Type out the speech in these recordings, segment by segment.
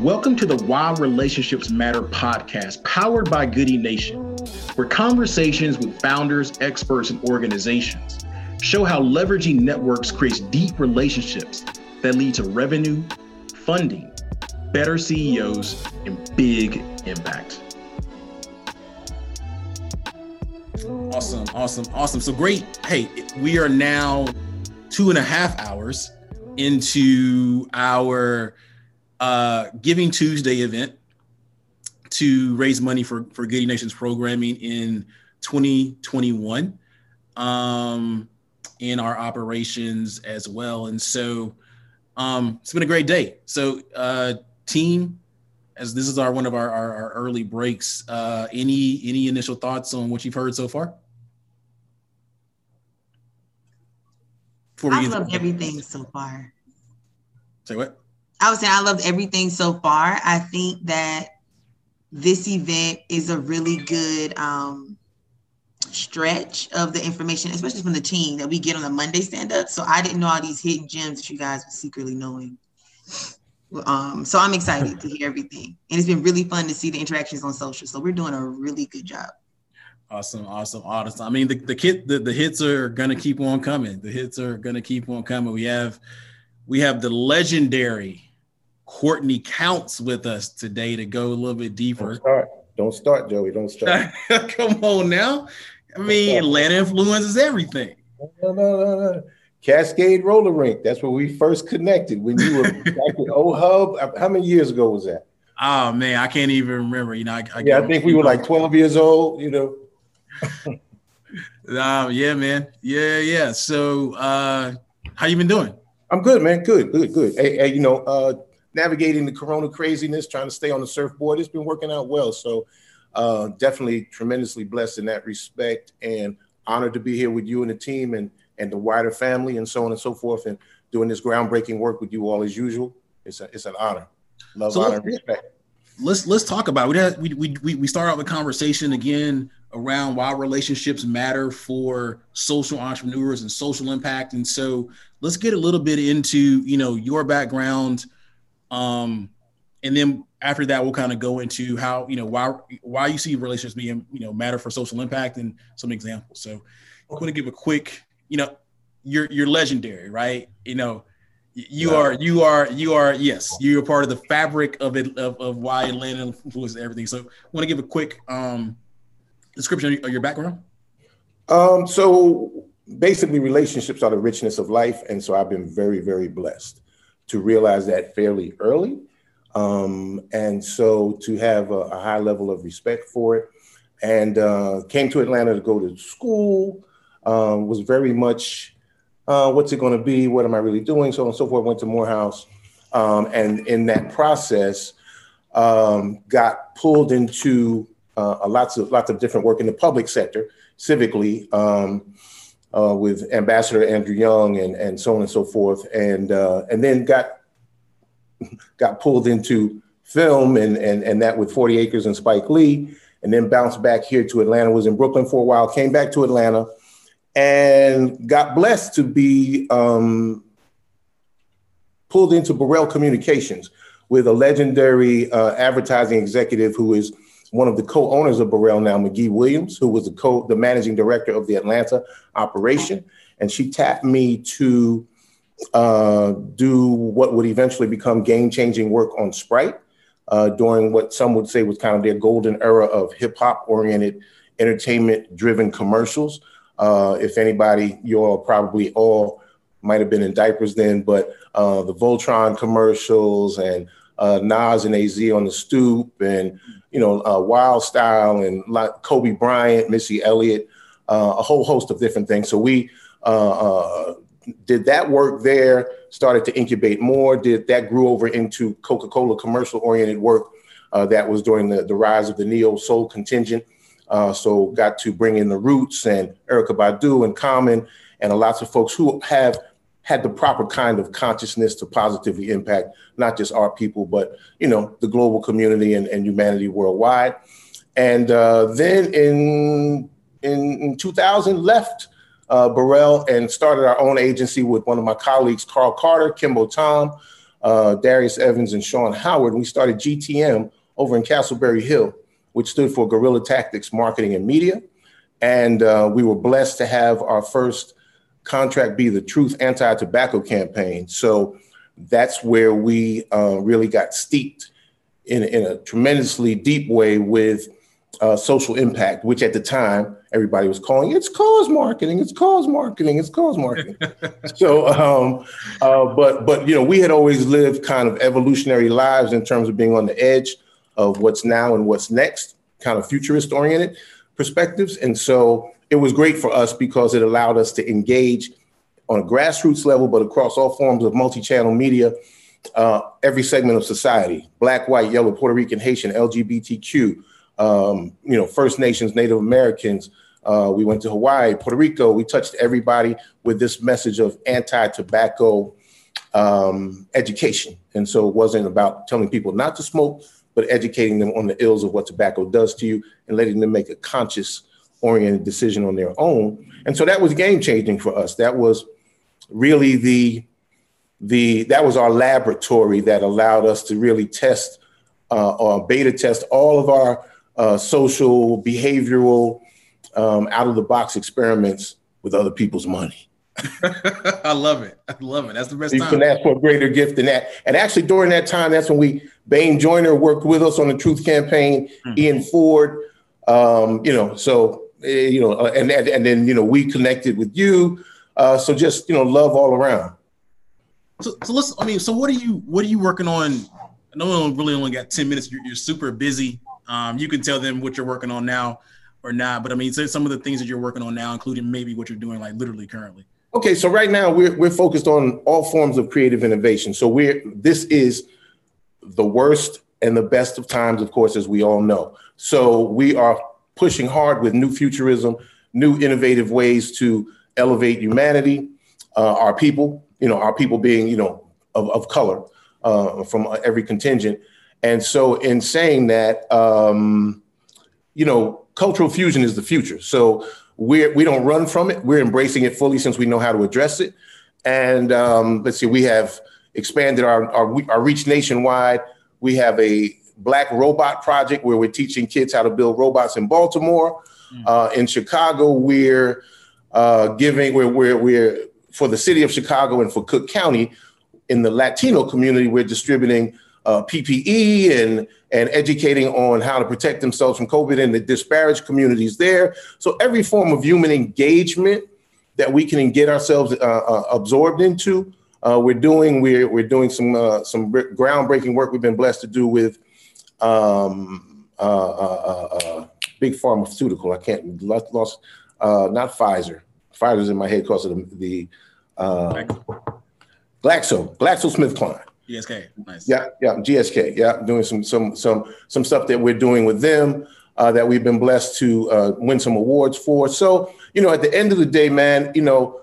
Welcome to the Why Relationships Matter podcast, powered by Goodie Nation, where conversations with founders, experts, and organizations show how leveraging networks creates deep relationships that lead to revenue, funding, better CEOs, and big impact. Awesome, awesome, awesome. So great. Hey, we are now two and a half hours into our uh, Giving Tuesday event to raise money for, for Goodie Nations programming in 2021 um, in our operations as well. And so um, it's been a great day. So, uh, team, as this is our one of our, our, our early breaks, uh, any any initial thoughts on what you've heard so far? I love everything so far. Say what? I would say I loved everything so far. I think that this event is a really good um, stretch of the information, especially from the team that we get on the Monday stand up. So I didn't know all these hidden gems that you guys were secretly knowing. Um, so I'm excited to hear everything. And it's been really fun to see the interactions on social. So we're doing a really good job. Awesome, awesome, awesome. I mean, the the kit the, the hits are gonna keep on coming. The hits are gonna keep on coming. We have we have the legendary Courtney Counts with us today to go a little bit deeper. Don't start, Don't start Joey. Don't start. Come on now. I mean, Atlanta influences everything. No, no, no, no. Cascade Roller Rink. That's where we first connected when you were back with O Hub. How many years ago was that? Oh man, I can't even remember. You know, I, I yeah, I think we were like 12 years old, you know. um, yeah, man. Yeah, yeah. So uh how you been doing? I'm good, man. Good, good, good. Hey, hey you know, uh navigating the corona craziness, trying to stay on the surfboard. It's been working out well. So uh, definitely tremendously blessed in that respect and honored to be here with you and the team and, and the wider family and so on and so forth and doing this groundbreaking work with you all as usual. It's, a, it's an honor. Love, so honor, respect. Let's let's talk about it. We, we, we, we start out the conversation again around why relationships matter for social entrepreneurs and social impact. And so let's get a little bit into, you know, your background, um, and then after that, we'll kind of go into how you know why why you see relationships being you know matter for social impact and some examples. So I'm going to give a quick, you know, you're you're legendary, right? You know, you are you are you are yes, you're part of the fabric of it of, of why Atlanta influences everything. So I want to give a quick um, description of your background. Um, so basically, relationships are the richness of life, and so I've been very very blessed to realize that fairly early. Um, and so to have a, a, high level of respect for it. And uh, came to Atlanta to go to school, um, was very much uh, what's it going to be? What am I really doing? So on and so forth. Went to Morehouse. Um, and in that process, um, got pulled into uh, lots of lots of different work in the public sector, civically. Uh, with Ambassador Andrew Young and, and so on and so forth, and uh, and then got got pulled into film and, and and that with 40 Acres and Spike Lee, and then bounced back here to Atlanta. Was in Brooklyn for a while, came back to Atlanta, and got blessed to be um, pulled into Burrell Communications with a legendary uh, advertising executive who is one of the co-owners of Burrell now, McGhee Williams, who was the co the managing director of the Atlanta operation, and she tapped me to uh, do what would eventually become game-changing work on Sprite uh, during what some would say was kind of their golden era of hip-hop oriented, entertainment-driven commercials. Uh, if anybody, you all probably all might have been in diapers then, but uh, the Voltron commercials and uh, Nas and AZ on the stoop and you know, uh, Wild Style and like Kobe Bryant, Missy Elliott, uh, a whole host of different things. So we uh, uh, did that work there, started to incubate more, did that grew over into Coca-Cola commercial oriented work uh, that was during the, the rise of the neo soul contingent. So got to bring in the Roots and Erykah Badu and Common and lots of folks who have had the proper kind of consciousness to positively impact not just our people, but you know the global community and, and humanity worldwide. And uh, then in, in, in 2000, left uh, Burrell and started our own agency with one of my colleagues, Carl Carter, Kimbo Tom, uh, Darius Evans and Sean Howard. We started GTM over in Castleberry Hill, which stood for Guerrilla Tactics Marketing and Media. And uh, we were blessed to have our first contract be the Truth Anti Tobacco campaign. So that's where we uh, really got steeped in, in a tremendously deep way with uh, social impact, which at the time everybody was calling it's cause marketing, it's cause marketing, it's cause marketing. so, um, uh, but but you know, we had always lived kind of evolutionary lives in terms of being on the edge of what's now and what's next, kind of futurist oriented perspectives, and so it was great for us because it allowed us to engage on a grassroots level, but across all forms of multi-channel media, uh, every segment of society: black, white, yellow, Puerto Rican, Haitian, LGBTQ um, you know, First Nations, Native Americans. Uh, we went to Hawaii, Puerto Rico. We touched everybody with this message of anti-tobacco um, education. And so it wasn't about telling people not to smoke, but educating them on the ills of what tobacco does to you and letting them make a conscious oriented decision on their own. And so that was game changing for us. That was really the the that was our laboratory that allowed us to really test uh, or beta test all of our uh, social, behavioral, um, out of the box experiments with other people's money. I love it. I love it. That's the best you time. can ask for a greater gift than that. And actually, during that time, that's when we Bain Joyner worked with us on the Truth Campaign. Mm-hmm. Ian Ford, um, you know, so you know, uh, and and then you know we connected with you. Uh, so just you know, love all around. So, so let's. I mean, so what are you what are you working on? I know we really only got ten minutes. You're, you're super busy. Um, you can tell them what you're working on now or not, but I mean, say some of the things that you're working on now, including maybe what you're doing like literally currently. Okay, so right now we're we're focused on all forms of creative innovation. So we're this is the worst and the best of times, of course, as we all know. So we are pushing hard with new futurism, new innovative ways to elevate humanity, uh, our people. You know, our people being you know of, of color uh, from every contingent, and so, in saying that, um, you know, cultural fusion is the future. So we're we don't run from it. We're embracing it fully since we know how to address it. And um, let's see, we have expanded our, our our reach nationwide. We have a Black Robot Project where we're teaching kids how to build robots in Baltimore. Mm. Uh, in Chicago, we're uh, giving we're, we're we're for the city of Chicago and for Cook County in the Latino community, we're distributing uh, PPE and and educating on how to protect themselves from COVID in the disparaged communities there. So every form of human engagement that we can get ourselves uh, uh, absorbed into, uh, we're doing. We're we're doing some uh, some groundbreaking work. We've been blessed to do with um, uh, big pharmaceutical. I can't lost, lost not Pfizer. Pfizer's in my head because of the, the Glaxo Glaxo, GlaxoSmithKline. GSK, nice. Yeah, yeah, GSK. Yeah, doing some some some some stuff that we're doing with them uh, that we've been blessed to uh, win some awards for. So you know, at the end of the day, man, you know,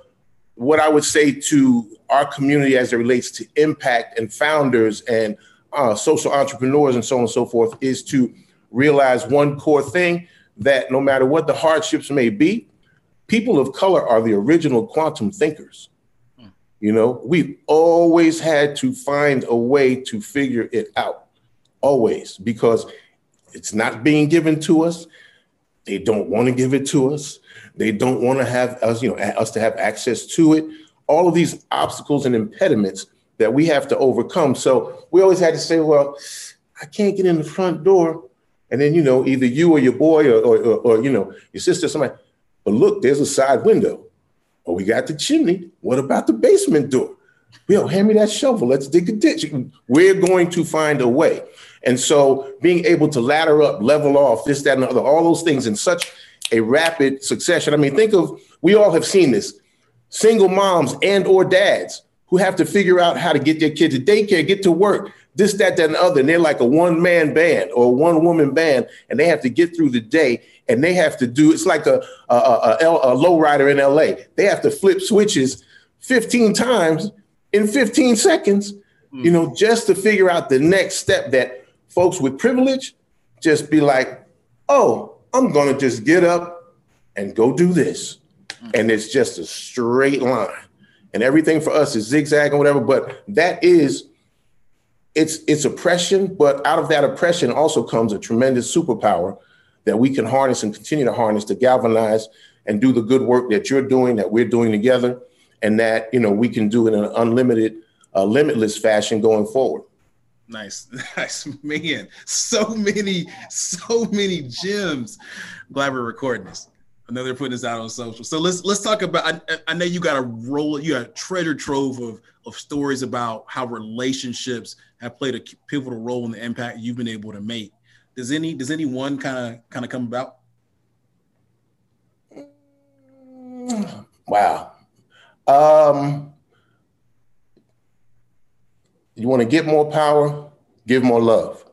what I would say to our community as it relates to impact and founders and uh, social entrepreneurs and so on and so forth is to realize one core thing that no matter what the hardships may be, people of color are the original quantum thinkers. You know, we've always had to find a way to figure it out, always, because it's not being given to us. They don't want to give it to us. They don't want to have us, you know, us to have access to it. All of these obstacles and impediments that we have to overcome. So we always had to say, well, I can't get in the front door. And then, you know, either you or your boy or, or, or, or you know, your sister, somebody, but look, there's a side window. Oh, we got the chimney. What about the basement door? Yo, hand me that shovel. Let's dig a ditch. We're going to find a way. And so being able to ladder up, level off, this, that, and the other, all those things in such a rapid succession. I mean, think of we all have seen this. Single moms and or dads who have to figure out how to get their kids to daycare, get to work, this, that, that, and the other. And they're like a one-man band or a one-woman band, and they have to get through the day and they have to do it's like a a, a, a, a low in LA. They have to flip switches 15 times in 15 seconds, mm. you know, just to figure out the next step that folks with privilege just be like, oh, I'm gonna just get up and go do this. Mm. And it's just a straight line. And everything for us is zigzag and whatever, but that is it's it's oppression, but out of that oppression also comes a tremendous superpower that we can harness and continue to harness to galvanize and do the good work that you're doing, that we're doing together, and that you know we can do in an unlimited, uh, limitless fashion going forward. Nice, nice, man. So many, so many gems. Glad we're recording this. I know they're putting this out on social. So let's let's talk about. I, I know you got a roll. You got a treasure trove of of stories about how relationships have played a pivotal role in the impact you've been able to make. Does any does any one kind of kind of come about? Wow. Um, you want to get more power, give more love.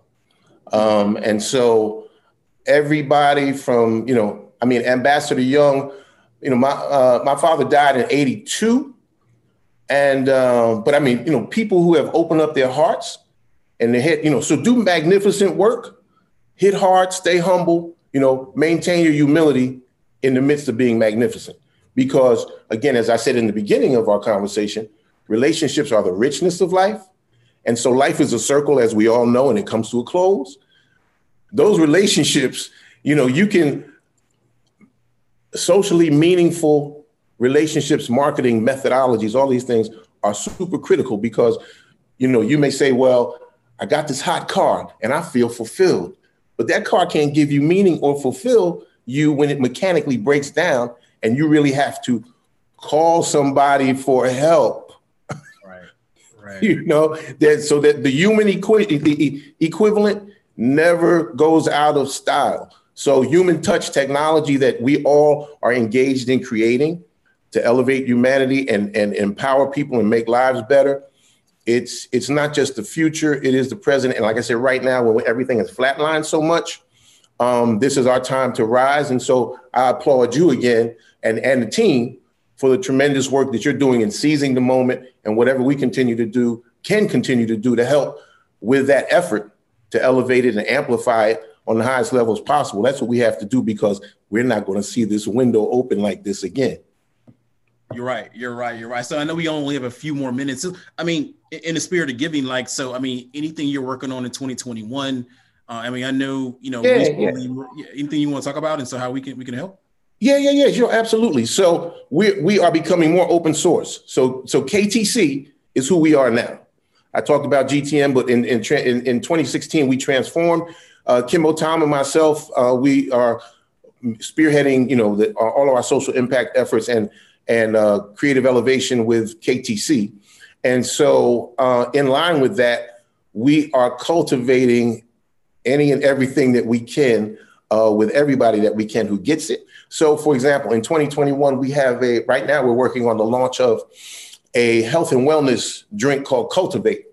Um, and so everybody from, you know, I mean, Ambassador Young, you know, my uh, my father died in 82. And uh, but I mean, you know, people who have opened up their hearts and they hit, you know, so do magnificent work, hit hard, stay humble, you know, maintain your humility in the midst of being magnificent. Because again, as I said in the beginning of our conversation, relationships are the richness of life. And so life is a circle, as we all know, and it comes to a close. Those relationships, you know, you can socially meaningful relationships, marketing methodologies, all these things are super critical because, you know, you may say, well, I got this hot car and I feel fulfilled. But that car can't give you meaning or fulfill you when it mechanically breaks down and you really have to call somebody for help. Right. Right. you know, that so that the human equi- the equivalent never goes out of style. So, human touch technology that we all are engaged in creating to elevate humanity and, and empower people and make lives better. It's it's not just the future; it is the present. And like I said, right now, when everything is flatlined so much, um, this is our time to rise. And so, I applaud you again and and the team for the tremendous work that you're doing in seizing the moment and whatever we continue to do can continue to do to help with that effort to elevate it and amplify it on the highest levels possible. That's what we have to do because we're not going to see this window open like this again. You're right. You're right. You're right. So I know we only have a few more minutes. I mean, in the spirit of giving, like, so I mean, anything you're working on in 2021. Uh, I mean, I know you know yeah, yeah. anything you want to talk about, and so how we can we can help. Yeah, yeah, yeah, sure, absolutely. So we we are becoming more open source. So so KTC is who we are now. I talked about GTM, but in in, in, in 2016 we transformed. Uh, Kimbo Tom and myself, uh, we are spearheading, you know, the, uh, all of our social impact efforts and and uh, creative elevation with KTC. And so, uh, in line with that, we are cultivating any and everything that we can uh, with everybody that we can who gets it. So, for example, in 2021, we have a right now we're working on the launch of a health and wellness drink called Cultivate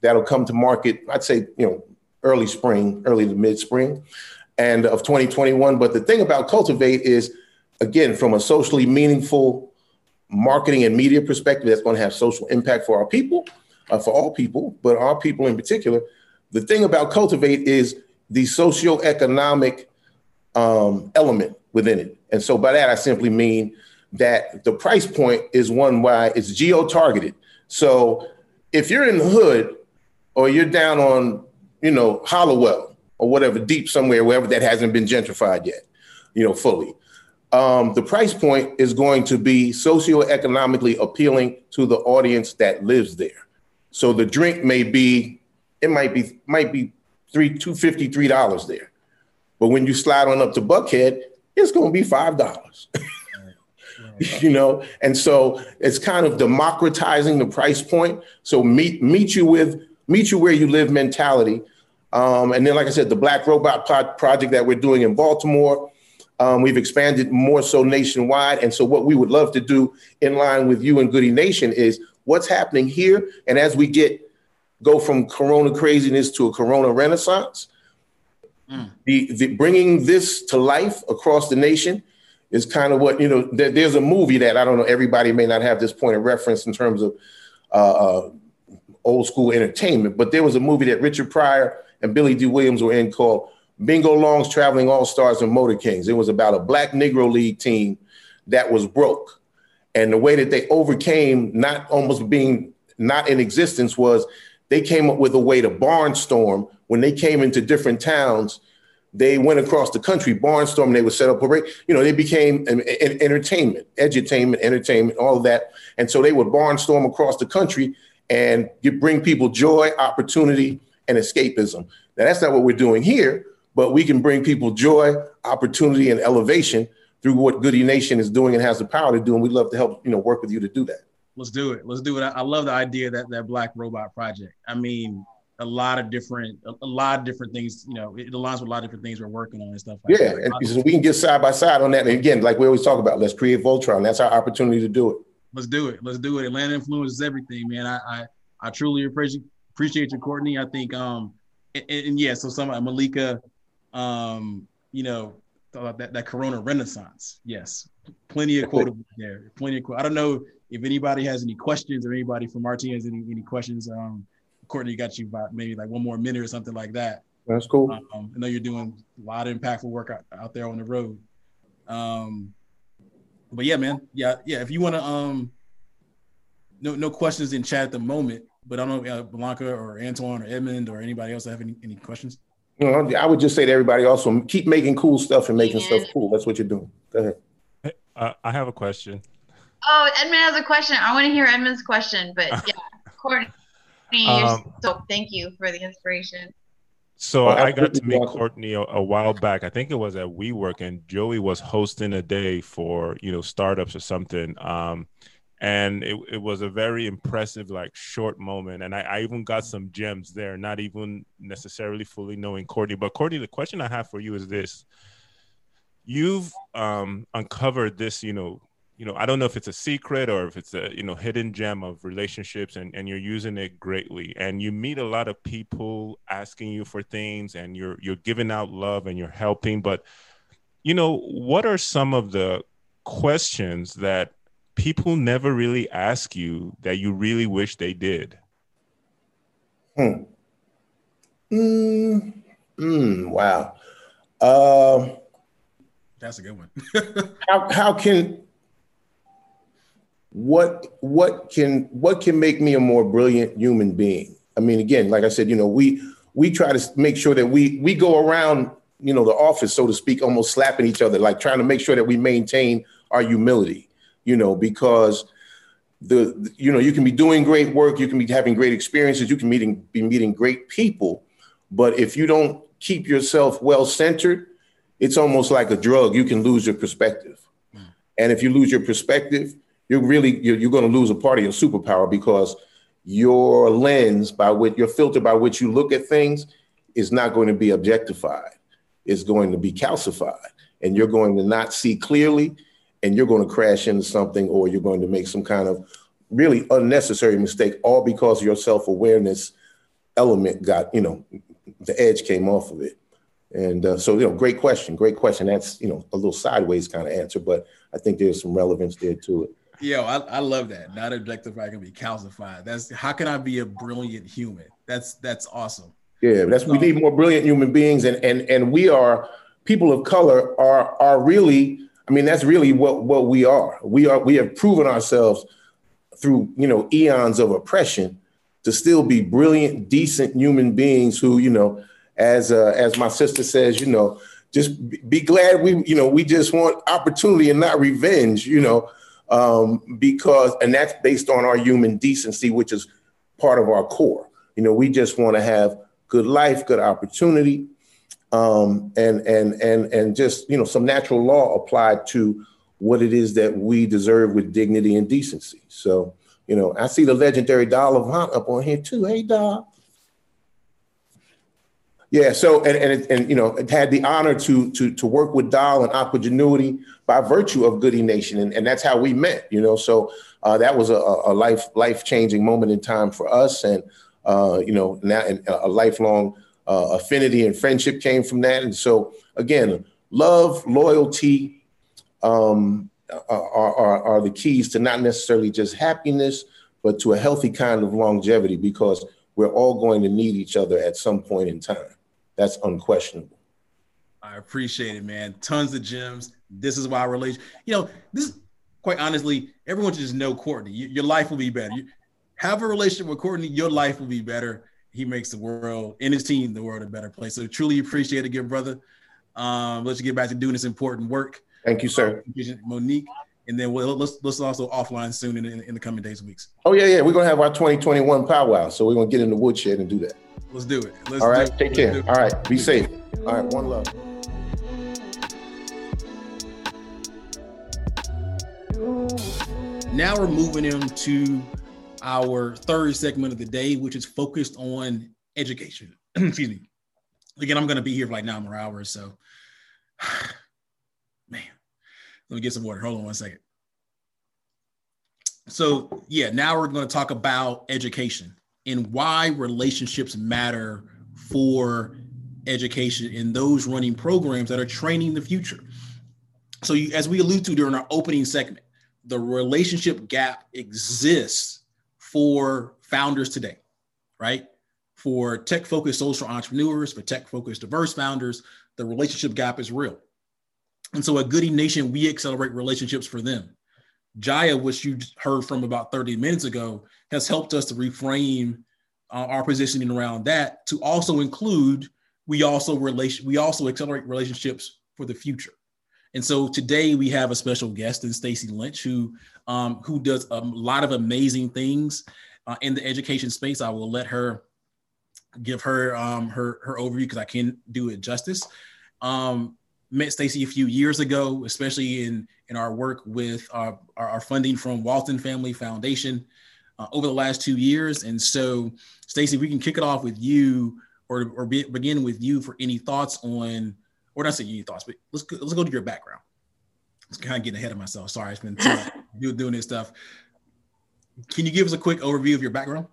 that'll come to market. I'd say, you know, early spring, early to mid spring, and of 2021. But the thing about Cultivate is, again, from a socially meaningful marketing and media perspective, that's going to have social impact for our people, uh, for all people, but our people in particular. The thing about Cultivate is the socioeconomic um, element within it. And so by that, I simply mean that the price point is one why it's geo targeted. So if you're in the hood or you're down on you know, Hollowell or whatever, deep somewhere, wherever that hasn't been gentrified yet, you know, fully. Um, the price point is going to be socioeconomically appealing to the audience that lives there. So the drink may be, it might be, might be three, two fifty, three dollars there. But when you slide on up to Buckhead, it's going to be five dollars. you know, and so it's kind of democratizing the price point. So meet meet you with meet you where you live mentality um, and then, like I said, the Black Robot project that we're doing in Baltimore, um, we've expanded more so nationwide. And so, what we would love to do in line with you and Goodie Nation is what's happening here. And as we get go from Corona craziness to a Corona renaissance, mm. the, the bringing this to life across the nation is kind of what you know. there's a movie that I don't know. Everybody may not have this point of reference in terms of uh, uh, old school entertainment, but there was a movie that Richard Pryor and Billy Dee Williams were in called Bingo Long's Traveling All Stars and Motor Kings. It was about a black Negro League team that was broke. And the way that they overcame not almost being not in existence was they came up with a way to barnstorm when they came into different towns. They went across the country, barnstorm. They would set up a, you know, they became an, an entertainment, edutainment, entertainment, all of that. And so they would barnstorm across the country and get, bring people joy, opportunity, and escapism. Now that's not what we're doing here, but we can bring people joy, opportunity, and elevation through what Goodie Nation is doing and has the power to do. And we'd love to help, you know, work with you to do that. Let's do it. Let's do it. I, love the idea that that Black Robot Project. I mean, a lot of different, a, lot of different things. You know, it aligns with a lot of different things we're working on and stuff. Like that. yeah, that. and so we can get side by side on that. And again, like we always talk about, let's create Voltron. That's our opportunity to do it. Let's do it. Let's do it. Atlanta influences everything, man. I I, I truly appreciate appreciate you, Courtney. I think um and, and yeah, so some Malika, um, you know, that that Corona Renaissance. Yes, plenty of quotables there. Plenty of. Quote. I don't know if anybody has any questions or anybody from our team has any any questions. Um, Courtney got you about maybe like one more minute or something like that. That's cool. Um, I know you're doing a lot of impactful work out, out there on the road. Um, but yeah, man, yeah, yeah. If you want to, um, no no questions in chat at the moment. But I don't know uh, Blanca or Antoine or Edmund or anybody else have any any questions. You know, I would just say to everybody also keep making cool stuff and making yeah. stuff cool. That's what you're doing. Go ahead. Uh, I have a question. Oh, Edmund has a question. I want to hear Edmund's question, but yeah, Courtney. Um, so thank you for the inspiration. So I got to meet Courtney a, a, while back. I think it was at WeWork, and Joey was hosting a day for you know startups or something. Um, and it, it was a very impressive like short moment. And I, I, even got some gems there not even necessarily fully knowing courtney. But courtney the question i have for you is this. You've um, uncovered this you know you know i don't know if it's a secret or if it's a you know hidden gem of relationships and, and you're using it greatly. And you meet a lot of people asking you for things and you're you're giving out love and you're helping. But you know what are some of the questions that people never really ask you that you really wish they did? Hmm. Mm, mm, wow. Uh, That's a good one. how, how can what what can what can make me a more brilliant human being? I mean, again, like I said, you know, we we try to make sure that we we go around, you know, the office, so to speak, almost slapping each other, like trying to make sure that we maintain our humility you know, because the you know you can be doing great work, you can be having great experiences, you can meeting be meeting great people, but if you don't keep yourself well centered, it's almost like a drug. You can lose your perspective, mm. and if you lose your perspective, you're really you're, you're going to lose a part of your superpower because your lens by which your filter by which you look at things is not going to be objectified. It's going to be calcified, and you're going to not see clearly and you're going to crash into something or you're going to make some kind of really unnecessary mistake, all because your self awareness element got, you know, the edge came off of it. And uh, so, you know, great question, great question. That's, you know, a little sideways kind of answer, but I think there's some relevance there to it. Yo, I, I love that. Not objectified can be calcified. That's how can I be a brilliant human? That's that's awesome. Yeah, that's we need more brilliant human beings, and and and we are people of color are are really I mean, that's really what, what we are. We are we have proven ourselves through you know eons of oppression to still be brilliant, decent human beings who you know, as uh, as my sister says, you know, just be glad we you know we just want opportunity and not revenge, you know, um, because and that's based on our human decency, which is part of our core. You know, we just want to have good life, good opportunity, um, and and and and just you know some natural law applied to what it is that we deserve with dignity and decency. So you know, I see the legendary Doll Avant up on here too. Hey, Doll. Yeah, so and and and you know, it had the honor to to to work with Doll and Aquagenuity by virtue of Goodie Nation, and, and that's how we met. You know, so uh, that was a, a life life changing moment in time for us, and uh, you know, now a lifelong uh, affinity and friendship came from that. And so, again, love, loyalty um, are, are, are the keys to not necessarily just happiness, but to a healthy kind of longevity because we're all going to need each other at some point in time. That's unquestionable. I appreciate it, man. Tons of gems. This is why relation, you know, this quite honestly, everyone should just know Courtney. Your life will be better. You, have a relationship with Courtney, your life will be better. He makes the world and his team the world a better place. So truly appreciate it, good brother. Um, let's get back to doing this important work. Thank you, sir. Monique, and then we'll let's let's also offline soon in, in, in the coming days and weeks. Oh yeah, yeah, we're gonna have our 2021 powwow, so we're gonna get in the woodshed and do that. Let's do it. Let's All right, take care. All right, be safe. All right, one love. Now we're moving into our third segment of the day, which is focused on education. Excuse me. Again, I'm going to be here for like nine more hours. So, man, let me get some water. Hold on one second. So, yeah, now we're going to talk about education and why relationships matter for education in those running programs that are training the future. So, you, as we alluded to during our opening segment, the relationship gap exists for founders today, right? For tech focused social entrepreneurs, for tech focused diverse founders, the relationship gap is real. And so at Goodie Nation, we accelerate relationships for them. Jaya, which you heard from about 30 minutes ago, has helped us to reframe uh, our positioning around that to also include we also relation we also accelerate relationships for the future. And so today we have a special guest in Staci Lynch, who um, who does a lot of amazing things uh, in the education space. I will let her give her um, her her overview because I can't do it justice. Um, met Staci a few years ago, especially in in our work with our, our, our funding from Walton Family Foundation uh, over the last two years. And so, Staci, we can kick it off with you, or or be, begin with you for any thoughts on or not say any thoughts, but let's go, let's go to your background. Let's kind of getting ahead of myself. Sorry, it's been you doing this stuff. Can you give us a quick overview of your background?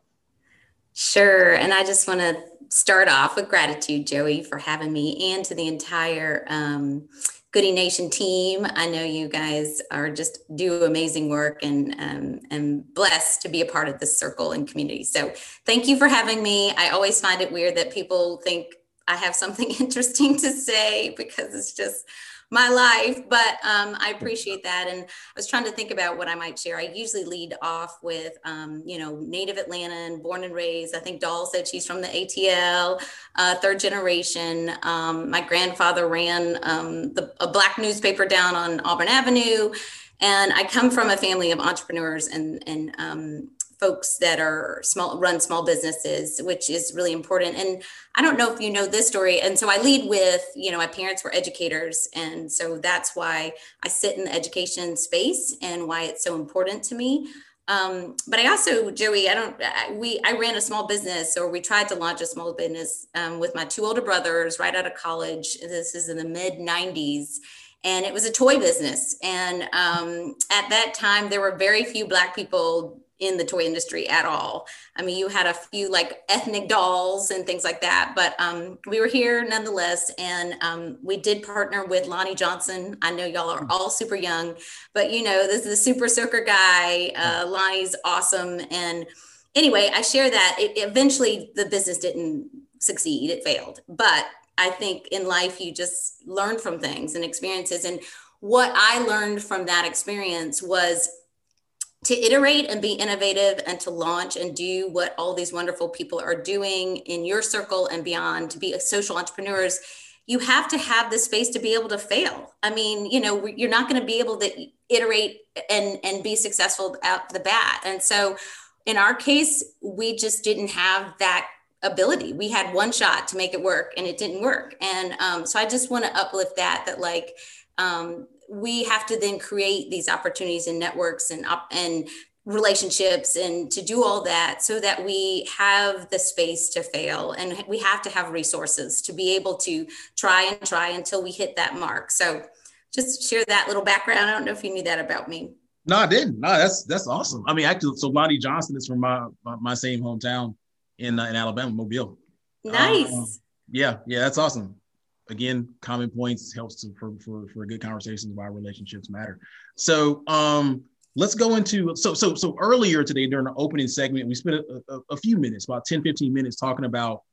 Sure. And I just want to start off with gratitude, Joey, for having me and to the entire um, Goodie Nation team. I know you guys are just do amazing work and um, and blessed to be a part of this circle and community. So thank you for having me. I always find it weird that people think I have something interesting to say because it's just my life, but um, I appreciate that. And I was trying to think about what I might share. I usually lead off with, um, you know, native Atlantan, born and raised. I think Doll said she's from the ATL, uh, third generation. Um, my grandfather ran um, the, a black newspaper down on Auburn Avenue. And I come from a family of entrepreneurs and, and um, folks that are small run small businesses which is really important and i don't know if you know this story and so i lead with you know my parents were educators and so that's why i sit in the education space and why it's so important to me um, but I also, Joey, I don't, I, we, I ran a small business or we tried to launch a small business um, with my two older brothers right out of college. This is in the mid 90s and it was a toy business. And um, at that time, there were very few Black people in the toy industry at all. I mean, you had a few like ethnic dolls and things like that, but um, we were here nonetheless. And um, we did partner with Lonnie Johnson. I know y'all are all super young, but you know, this is a super soaker guy. Uh, Lonnie's awesome. And anyway, I share that. It, eventually, the business didn't succeed, it failed. But I think in life, you just learn from things and experiences. And what I learned from that experience was to iterate and be innovative and to launch and do what all these wonderful people are doing in your circle and beyond to be a social entrepreneurs you have to have the space to be able to fail. I mean you know you're not going to be able to iterate and and be successful out the bat. And so in our case we just didn't have that ability. We had one shot to make it work and it didn't work. And um, so i just want to uplift that that like um, we have to then create these opportunities and networks and and relationships and to do all that so that we have the space to fail and we have to have resources to be able to try and try until we hit that mark. So just share that little background. I don't know if you knew that about me. No i didn't. No that's that's awesome. I mean actually so lonnie johnson is from my my, my same hometown in uh, in alabama mobile. Nice. Um, yeah yeah that's awesome again, common points helps to, for, for, for good conversations why relationships matter. So um, let's go into, so, so, so earlier today during the opening segment, we spent a, a, a few minutes, about 10, 15 minutes talking about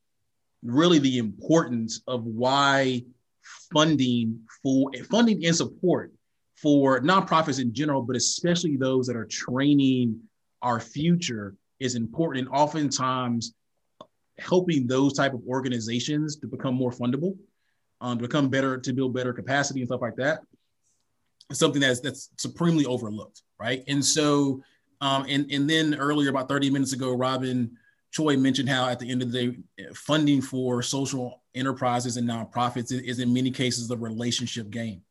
really the importance of why funding for funding and support for nonprofits in general, but especially those that are training our future is important. And oftentimes, helping those type of organizations to become more fundable, um, to become better, to build better capacity and stuff like that, is something that's that's supremely overlooked, right? And so, um, and and then earlier, about 30 minutes ago, Robin Choi mentioned how at the end of the day, funding for social enterprises and nonprofits is in many cases the relationship game,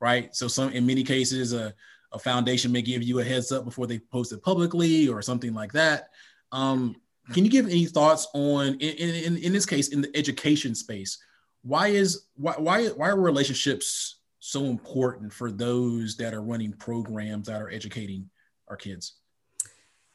right? So some in many cases a, a foundation may give you a heads up before they post it publicly or something like that. Um, can you give any thoughts on in, in, in this case in the education space? Why is why why why are relationships so important for those that are running programs that are educating our kids?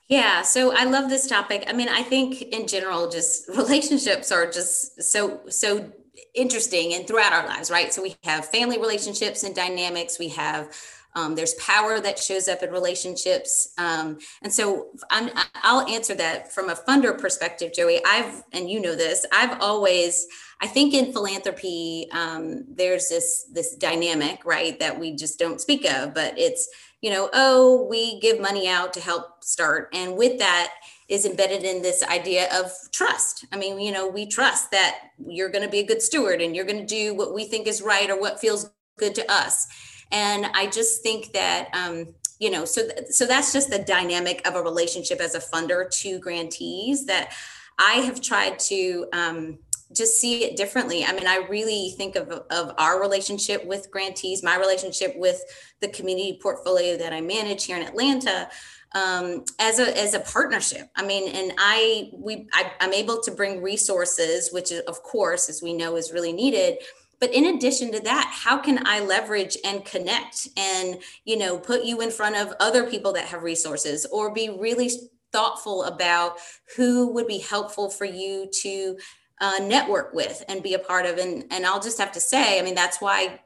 Yeah, so I love this topic. I mean, I think in general, just relationships are just so so interesting and throughout our lives, right? So we have family relationships and dynamics. We have um, there's power that shows up in relationships, um, and so I'm, I'll answer that from a funder perspective, Joey. I've and you know this. I've always I think in philanthropy, um, there's this this dynamic, right, that we just don't speak of, but it's you know, oh, we give money out to help start. And with that is embedded in this idea of trust. I mean, you know, we trust that you're going to be a good steward and you're going to do what we think is right or what feels good to us. And I just think that, um, you know, so th- so that's just the dynamic of a relationship as a funder to grantees that I have tried to um, just see it differently. I mean, I really think of, of our relationship with grantees, my relationship with the community portfolio that I manage here in Atlanta um, as a as a partnership. I mean, and I we I, I'm able to bring resources, which of course, as we know, is really needed. But in addition to that, how can I leverage and connect and you know put you in front of other people that have resources, or be really thoughtful about who would be helpful for you to uh, network with and be a part of. And, and I'll just have to say, I mean, that's why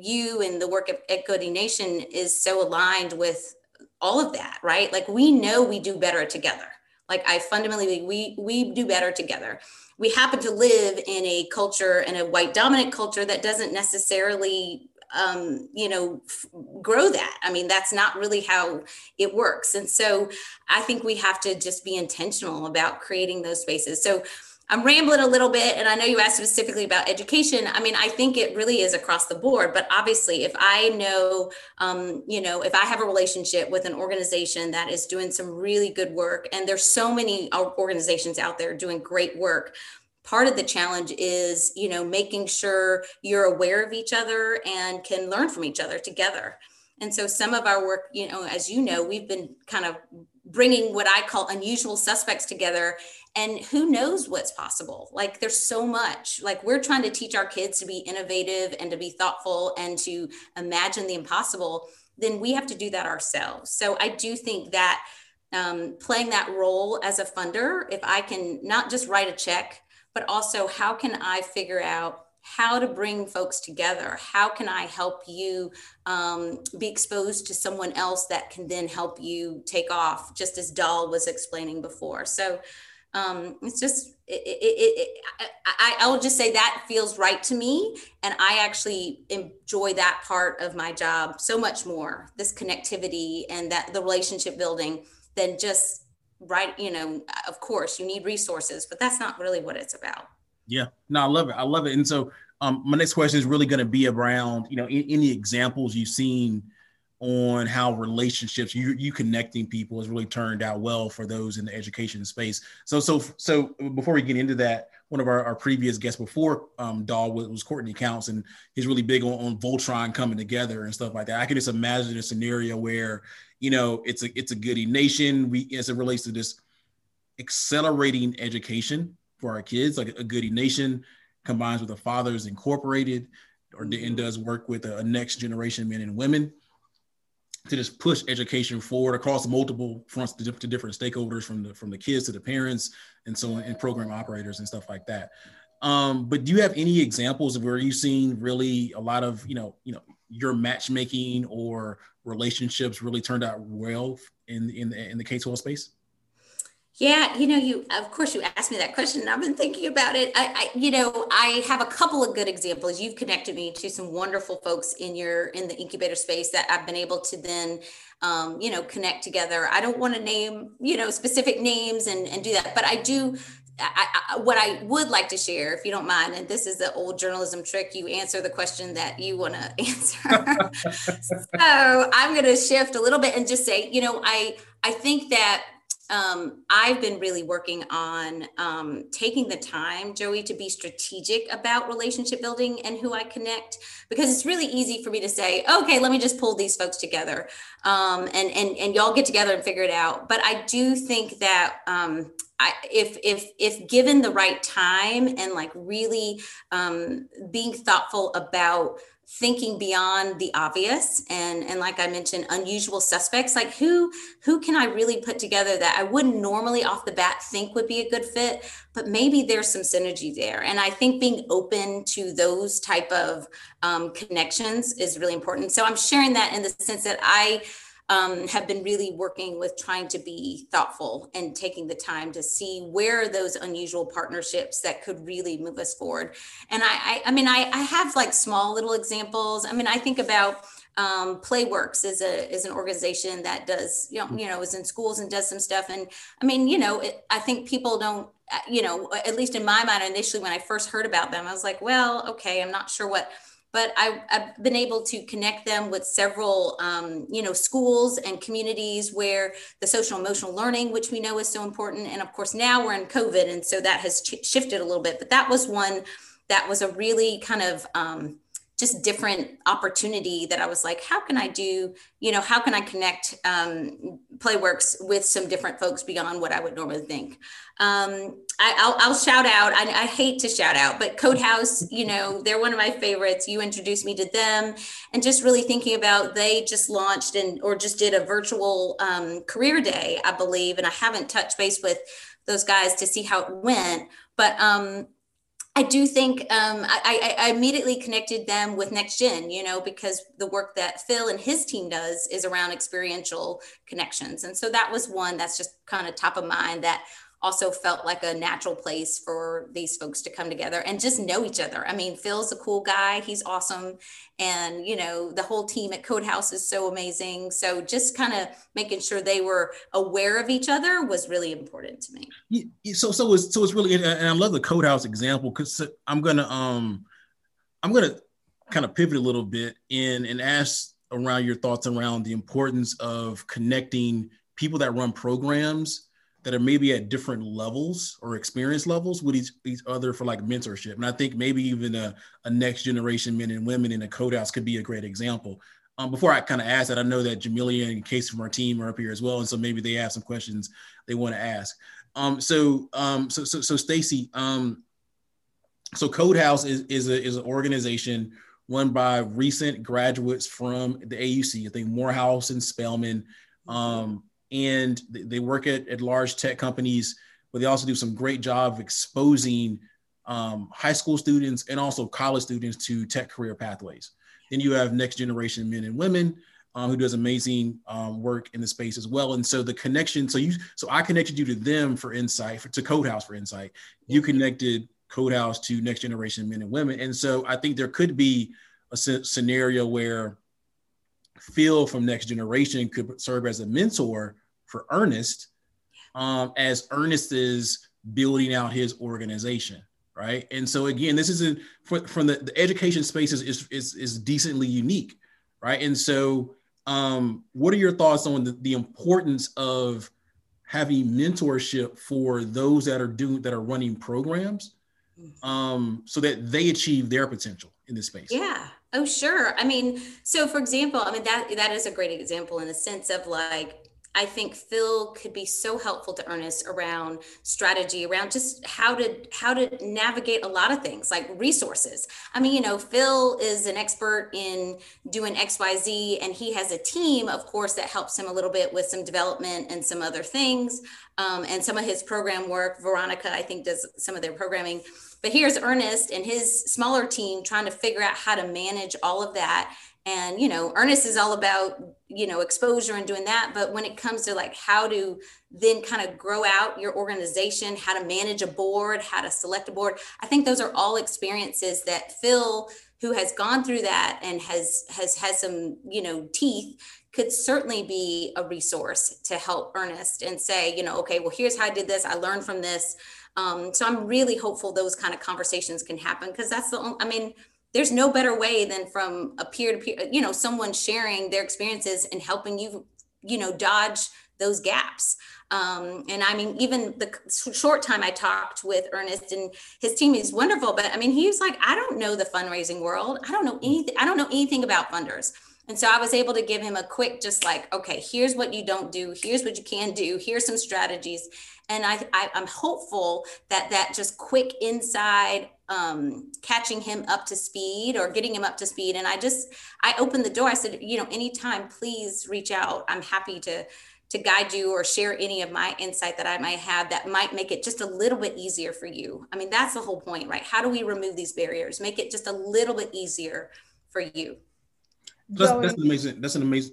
you and the work at, at Goodie Nation is so aligned with all of that, right? Like we know we do better together. Like I fundamentally, we we do better together. We happen to live in a culture and a white dominant culture that doesn't necessarily um, you know, f- grow that. I mean, that's not really how it works. And so I think we have to just be intentional about creating those spaces. So I'm rambling a little bit, and I know you asked specifically about education. I mean, I think it really is across the board. But obviously, if I know, um, you know, if I have a relationship with an organization that is doing some really good work, and there's so many organizations out there doing great work, part of the challenge is, you know, making sure you're aware of each other and can learn from each other together. And so, some of our work, you know, as you know, we've been kind of bringing what I call unusual suspects together and who knows what's possible? Like there's so much. Like we're trying to teach our kids to be innovative and to be thoughtful and to imagine the impossible then we have to do that ourselves. So i do think that um, playing that role as a funder if i can not just write a check but also how can i figure out how to bring folks together? How can i help you um, be exposed to someone else that can then help you take off just as Doll was explaining before? So um, it's just it, it, it, I, I will just say that feels right to me and i actually enjoy that part of my job so much more this connectivity and that the relationship building than just right you know of course you need resources but that's not really what it's about. Yeah. No i love it. I love it. And so um, my next question is really going to be around you know any examples you've seen on how relationships you you connecting people has really turned out well for those in the education space. So so so before we get into that, one of our, our previous guests before um, Doll was, was Courtney Counts, and he's really big on, on Voltron coming together and stuff like that. I can just imagine a scenario where you know it's a it's a goodie nation. We as it relates to this accelerating education for our kids, like a goodie nation combines with the Fathers Incorporated, or and does work with a, a next generation men and women to just push education forward across multiple fronts to, to, different stakeholders from the from the kids to the parents and so on and program operators and stuff like that. Um, but do you have any examples of where you've seen really a lot of you know you know your matchmaking or relationships really turned out well in in the, in the K-12 space Yeah, you know, you of course you asked me that question, and I've been thinking about it. I, I, you know, I have a couple of good examples. You've connected me to some wonderful folks in your in the incubator space that I've been able to then, um, you know, connect together. I don't want to name, you know, specific names and and do that, but I do. I, I, what I would like to share, if you don't mind, and this is the old journalism trick, you answer the question that you want to answer. so I'm going to shift a little bit and just say, you know, I I think that um, I've been really working on um, taking the time, Joey, to be strategic about relationship building and who I connect, because it's really easy for me to say, okay, let me just pull these folks together, um, and and and y'all get together and figure it out. But I do think that um, I, if if if given the right time and like really um, being thoughtful about thinking beyond the obvious and and like i mentioned unusual suspects. Like who who can i really put together that i wouldn't normally off the bat think would be a good fit? But maybe there's some synergy there. And i think being open to those type of um, connections is really important. So i'm sharing that in the sense that i um, have been really working with trying to be thoughtful and taking the time to see where those unusual partnerships that could really move us forward. And I, I, I mean, I, I have like small little examples. I mean, I think about um, Playworks is a is an organization that does you know you know is in schools and does some stuff. And I mean, you know, it, I think people don't uh, you know at least in my mind initially when I first heard about them, I was like, well, okay, I'm not sure what but I, have been able to connect them with several, um, you know, schools and communities where the social emotional learning, which we know is so important, and of course now we're in COVID, and so that has ch- shifted a little bit. But that was one that was a really kind of um, just different opportunity that I was like, how can I do, you know, how can I connect um, Playworks with some different folks beyond what I would normally think? Um, I, will shout out, I, I, hate to shout out, but Code House, you know, they're one of my favorites. You introduced me to them and just really thinking about, they just launched and, or just did a virtual um, career day, I believe. And I haven't touched base with those guys to see how it went, but um, I do think um, I, I, immediately connected them with Next Gen, you know, because the work that Phil and his team does is around experiential connections. And so that was one that's just kind of top of mind that also felt like a natural place for these folks to come together and just know each other. I mean, Phil's a cool guy, he's awesome. And, you know, the whole team at Code House is so amazing. So just kind of making sure they were aware of each other was really important to me. Yeah, so, so it's, so it's really, and I love the Code House example because I'm going to, um, I'm going to kind of pivot a little bit in and ask around your thoughts around the importance of connecting people that run programs that are maybe at different levels or experience levels with each, each other for like mentorship. And I think maybe even a, a next generation men and women in a code house could be a great example. Um, before I kind of ask that, I know that Jamelia and Casey from our team are up here as well, and so maybe they have some questions they want to ask. Um, so, um, so, so, so Staci, um, so Code House is is a, is an organization run by recent graduates from the AUC. I think Morehouse and Spelman. Um, and they work at, at large tech companies, but they also do some great job of exposing um, high school students and also college students to tech career pathways. Then you have next generation men and women um, who does amazing um, work in the space as well. And so the connection, so you, so I connected you to them for insight, for, to Codehouse for insight. You connected Codehouse to next generation men and women. And so I think there could be a scenario where Phil from Next Generation could serve as a mentor for Ernest um, as Ernest is building out his organization, right? And so again, this isn't from the, the education space is, is, is, is decently unique, right? And so um, what are your thoughts on the, the importance of having mentorship for those that are doing that are running programs um, so that they achieve their potential in this space? Yeah. Oh, sure. I mean, so for example, I mean that that is a great example in the sense of like I think Phil could be so helpful to Ernest around strategy, around just how to how to navigate a lot of things like resources. I mean, you know, Phil is an expert in doing XYZ, and he has a team, of course, that helps him a little bit with some development and some other things, um, and some of his program work. Veronica, I think, does some of their programming. But here's Ernest and his smaller team trying to figure out how to manage all of that. And you know ernest is all about you know exposure and doing that. But when it comes to like how to then kind of grow out your organization how to manage a board how to select a board i think those are all experiences that phil who has gone through that and has has has some you know teeth could certainly be a resource to help ernest and say you know okay well here's how i did this. I learned from this um, so i'm really hopeful those kind of conversations can happen because that's the only, i mean there's no better way than from a peer to peer, you know, someone sharing their experiences and helping you, you know, dodge those gaps. Um, and I mean, even the short time I talked with Ernest and his team is wonderful, but I mean, he was like, I don't know the fundraising world. I don't know anything. I don't know anything about funders. And so I was able to give him a quick, just like, okay, here's what you don't do. Here's what you can do. Here's some strategies. And I, I am hopeful that that just quick inside um, catching him up to speed or getting him up to speed. And I just, I opened the door. I said, you know, anytime, please reach out. I'm happy to, to guide you or share any of my insight that I might have that might make it just a little bit easier for you. I mean, that's the whole point, right? How do we remove these barriers, make it just a little bit easier for you? That's, that's an amazing, that's an amazing,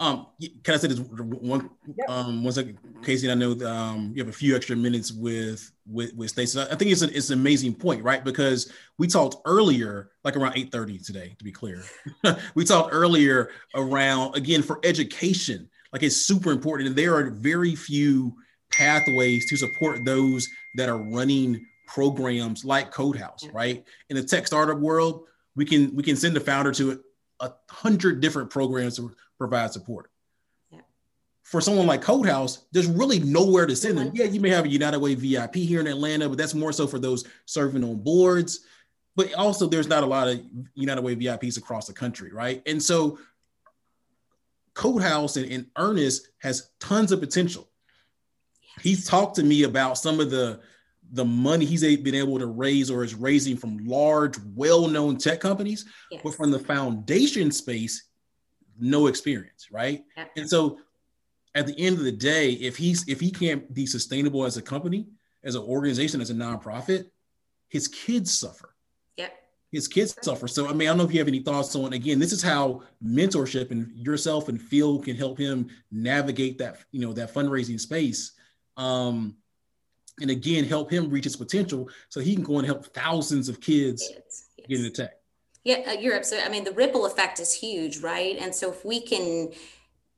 um, can I say this one yep. um one second, Casey? I know um you have a few extra minutes with with with Staci. I think it's an it's an amazing point, right? Because we talked earlier, like around eight thirty today, to be clear. we talked earlier around again for education, like it's super important, and there are very few pathways to support those that are running programs like Codehouse, yeah. right? In the tech startup world, we can we can send the founder to a hundred different programs to provide support. Yeah. For someone like Codehouse, there's really nowhere to send them. Yeah, you may have a United Way VIP here in Atlanta, but that's more so for those serving on boards. But also, there's not a lot of United Way VIPs across the country, right? And so, Codehouse and, and Ernest has tons of potential. He's talked to me about some of the the money he's been able to raise or is raising from large, well-known tech companies, yes. but from the foundation space, no experience, right? Yeah. And so at the end of the day, if he's if he can't be sustainable as a company, as an organization, as a nonprofit, his kids suffer. Yep. His kids suffer. So I mean, I don't know if you have any thoughts on again, this is how mentorship and yourself and Phil can help him navigate that, you know, that fundraising space. Um, and again, help him reach his potential so he can go and help thousands of kids yes. get into tech. Yeah, uh, you're absolutely. I mean, the ripple effect is huge, right? And so if we can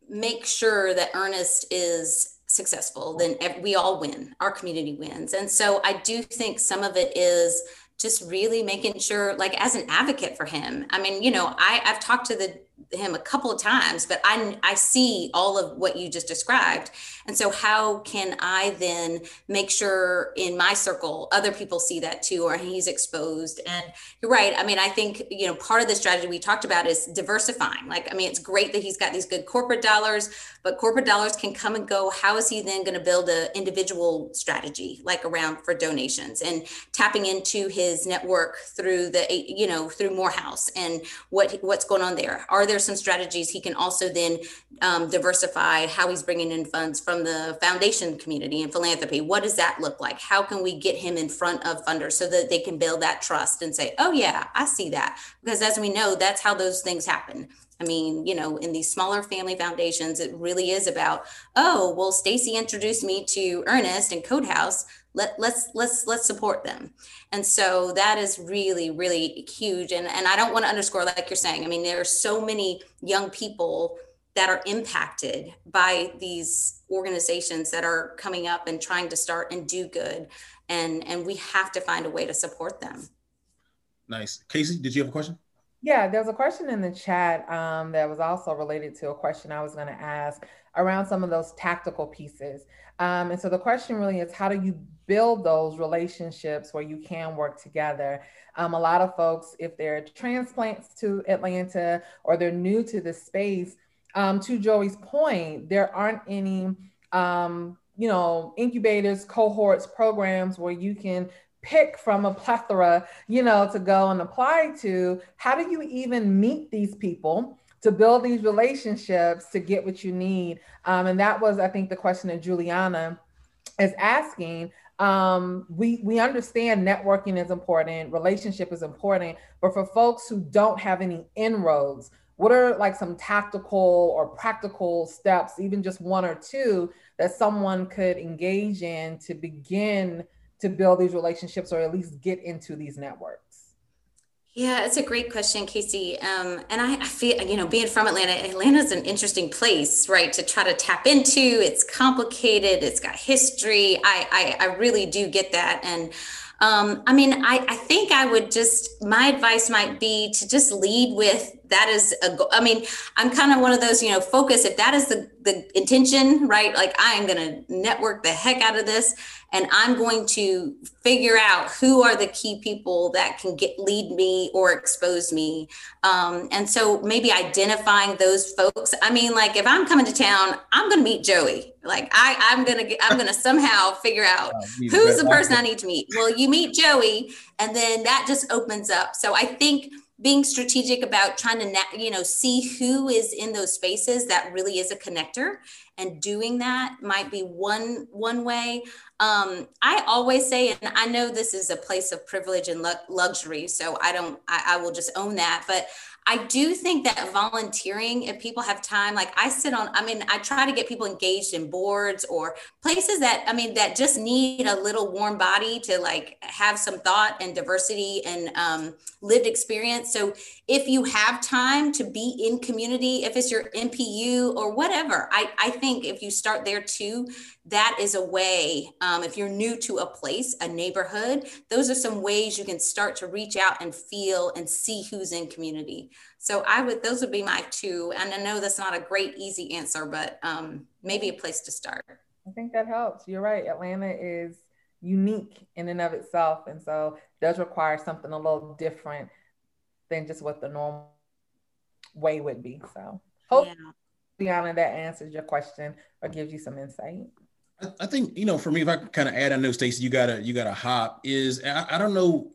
make sure that Ernest is successful, then we all win. Our community wins. And so I do think some of it is just really making sure, like as an advocate for him. I mean, you know, I, I've talked to the him a couple of times, but I I see all of what you just described. And so how can I then make sure in my circle other people see that too or he's exposed? And you're right. I mean, I think, you know, part of the strategy we talked about is diversifying. Like I mean, it's great that he's got these good corporate dollars, but corporate dollars can come and go. How is he then going to build an individual strategy like around for donations and tapping into his network through the you know, through Morehouse and what what's going on there? Are there some strategies he can also then um, diversify how he's bringing in funds from the foundation community and philanthropy. What does that look like? How can we get him in front of funders so that they can build that trust and say, oh, yeah, I see that? Because as we know, that's how those things happen. I mean, you know, in these smaller family foundations, it really is about, oh, well, Staci introduced me to Ernest and Codehouse. Let, let's let's let's support them. And so that is really really huge. And and i don't want to underscore like you're saying i mean there are so many young people that are impacted by these organizations that are coming up and trying to start and do good. And and we have to find a way to support them. Nice. Casey did you have a question yeah there's a question in the chat um, that was also related to a question i was going to ask around some of those tactical pieces. Um, and so the question really is how do you build those relationships where you can work together? Um, a lot of folks if they're transplants to atlanta or they're new to the space um, to Joey's point, there aren't any, um, you know, incubators, cohorts, programs where you can pick from a plethora, you know, to go and apply to. How do you even meet these people? To build these relationships to get what you need. Um, and that was, I think, the question that Juliana is asking um, we we understand networking is important, relationship is important, but for folks who don't have any inroads, what are like some tactical or practical steps, even just one or two, that someone could engage in to begin to build these relationships or at least get into these networks? Yeah, it's a great question, Casey. Um, and I, I, feel, you know, being from Atlanta, Atlanta is an interesting place, right, to try to tap into. It's complicated. It's got history. I, I, I really do get that. And um, I mean, I, I think I would just, my advice might be to just lead with that is a I mean, I'm kind of one of those, you know, focus. If that is the, the intention, right? Like I am going to network the heck out of this and I'm going to figure out who are the key people that can get lead me or expose me. Um, and so maybe identifying those folks. I mean, like if I'm coming to town, I'm going to meet Joey. Like I, I'm going to get, I'm going to somehow figure out who's the person I need to meet. Well, you meet Joey and then that just opens up. So I think being strategic about trying to you know see who is in those spaces that really is a connector and doing that might be one one way. Um, i always say and i know this is a place of privilege and luxury so i don't I, I will just own that but I do think that volunteering, if people have time, like I sit on, I mean, I try to get people engaged in boards or places that, I mean, that just need a little warm body to like have some thought and diversity and um, lived experience. So if you have time to be in community, if it's your NPU or whatever, I, I think if you start there too, that is a way um, if you're new to a place a neighborhood those are some ways you can start to reach out and feel and see who's in community. So i would those would be my two and i know that's not a great easy answer but um, maybe a place to start. I think that helps. You're right. Atlanta is unique in and of itself and so does require something a little different than just what the normal way would be so. Hope yeah. Deanna, that answers your question or gives you some insight. I think you know, for me, if I kind of add, I know Staci, you gotta you gotta hop. Is I, I don't know.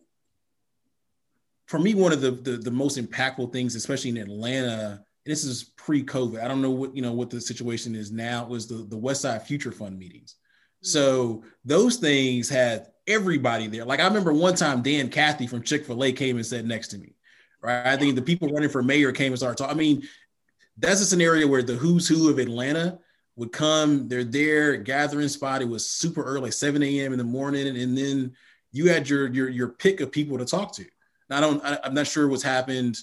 For me, one of the, the, the most impactful things, especially in Atlanta, this is pre-COVID. I don't know what you know what the situation is now. Was the the West Side Future Fund meetings. Mm-hmm. So those things had everybody there. Like I remember one time Dan Cathy from Chick Fil A came and sat next to me. Right. I think the people running for mayor came and started talking. I mean, that's a scenario where the who's who of Atlanta would come. They're there, gathering spot. It was super early, 7 a.m. in the morning, and then you had your your your pick of people to talk to. Now, I don't. I, am not sure what's happened,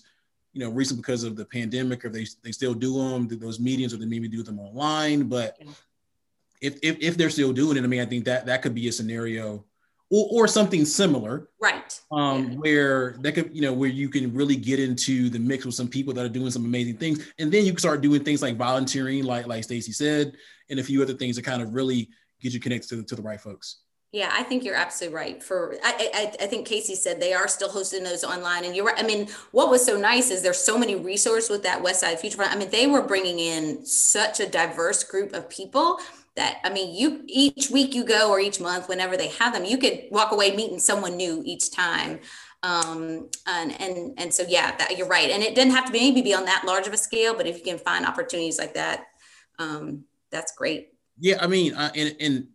you know, recently because of the pandemic, or they they still do them, those meetings, or they maybe do them online. But if if, if they're still doing it, I mean, I think that that could be a scenario or, or something similar right um yeah. where that could you know where you can really get into the mix with some people that are doing some amazing things and then you can start doing things like volunteering like like staci said and a few other things that kind of really get you connected to, to the right folks yeah, I think you're absolutely right. For I, I, I, think Casey said they are still hosting those online, and you're right. I mean, what was so nice is there's so many resources with that West Side Future Fund. I mean, they were bringing in such a diverse group of people that i mean you each week you go or each month whenever they have them you could walk away meeting someone new each time. Um, and and and so yeah that, you're right. And it doesn't have to be maybe be on that large of a scale but if you can find opportunities like that um, that's great. Yeah i mean uh, and, and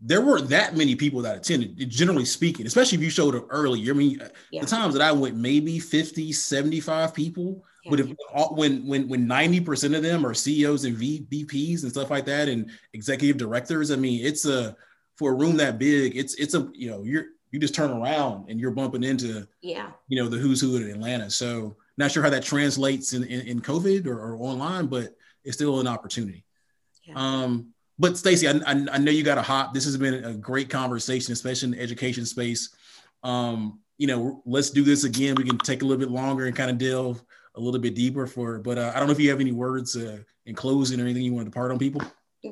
there weren't that many people that attended generally speaking especially if you showed up early i mean yeah. the times that i went maybe 50 75 people yeah. But if when when when ninety percent of them are CEOs and v, VPs and stuff like that, and executive directors, I mean, it's a for a room that big, it's it's a you know you're you just turn around and you're bumping into yeah you know the who's who in Atlanta. So not sure how that translates in in, in COVID or, or, online, but it's still an opportunity. Yeah. Um, but Staci, I, I, I know you got a hop. This has been a great conversation, especially in the education space. Um, you know, let's do this again. We can take a little bit longer and kind of delve a little bit deeper for. But uh, I don't know if you have any words uh, in closing or anything you want to depart on people.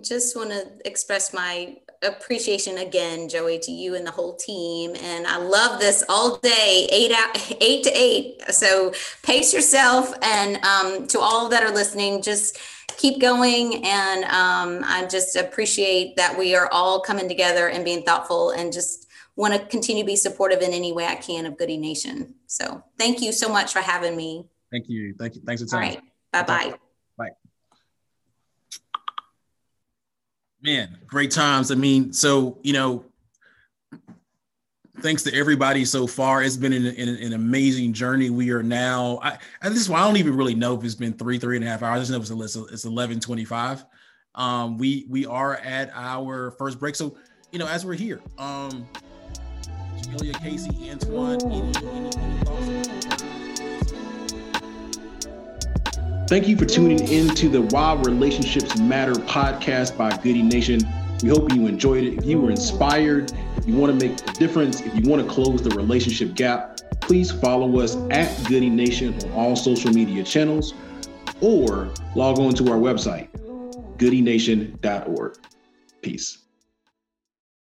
Just want to express my appreciation again, Joey, to you and the whole team. And I love this all day, eight out, eight to eight. So pace yourself, and um, to all that are listening, just keep going. And um, I just appreciate that we are all coming together and being thoughtful, and just want to continue to be supportive in any way I can of Goodie Nation. So thank you so much for having me. Thank you. Thank you. Thanks for time. All right. Bye-bye. Bye. Man, great times. I mean, so, you know, thanks to everybody so far. It's been an, an, an amazing journey. We are now, I, this point, I don't even really know if it's been three, three and a half hours. I just know it's, it's 11 25. Um, we, we are at our first break. So, you know, as we're here, um, Julia, Casey, Antoine, any, any, any Thank you for tuning in to the Why Relationships Matter podcast by Goodie Nation. We hope you enjoyed it. If you were inspired, if you want to make a difference, if you want to close the relationship gap, please follow us at Goodie Nation on all social media channels or log on to our website, goodienation.org. Peace.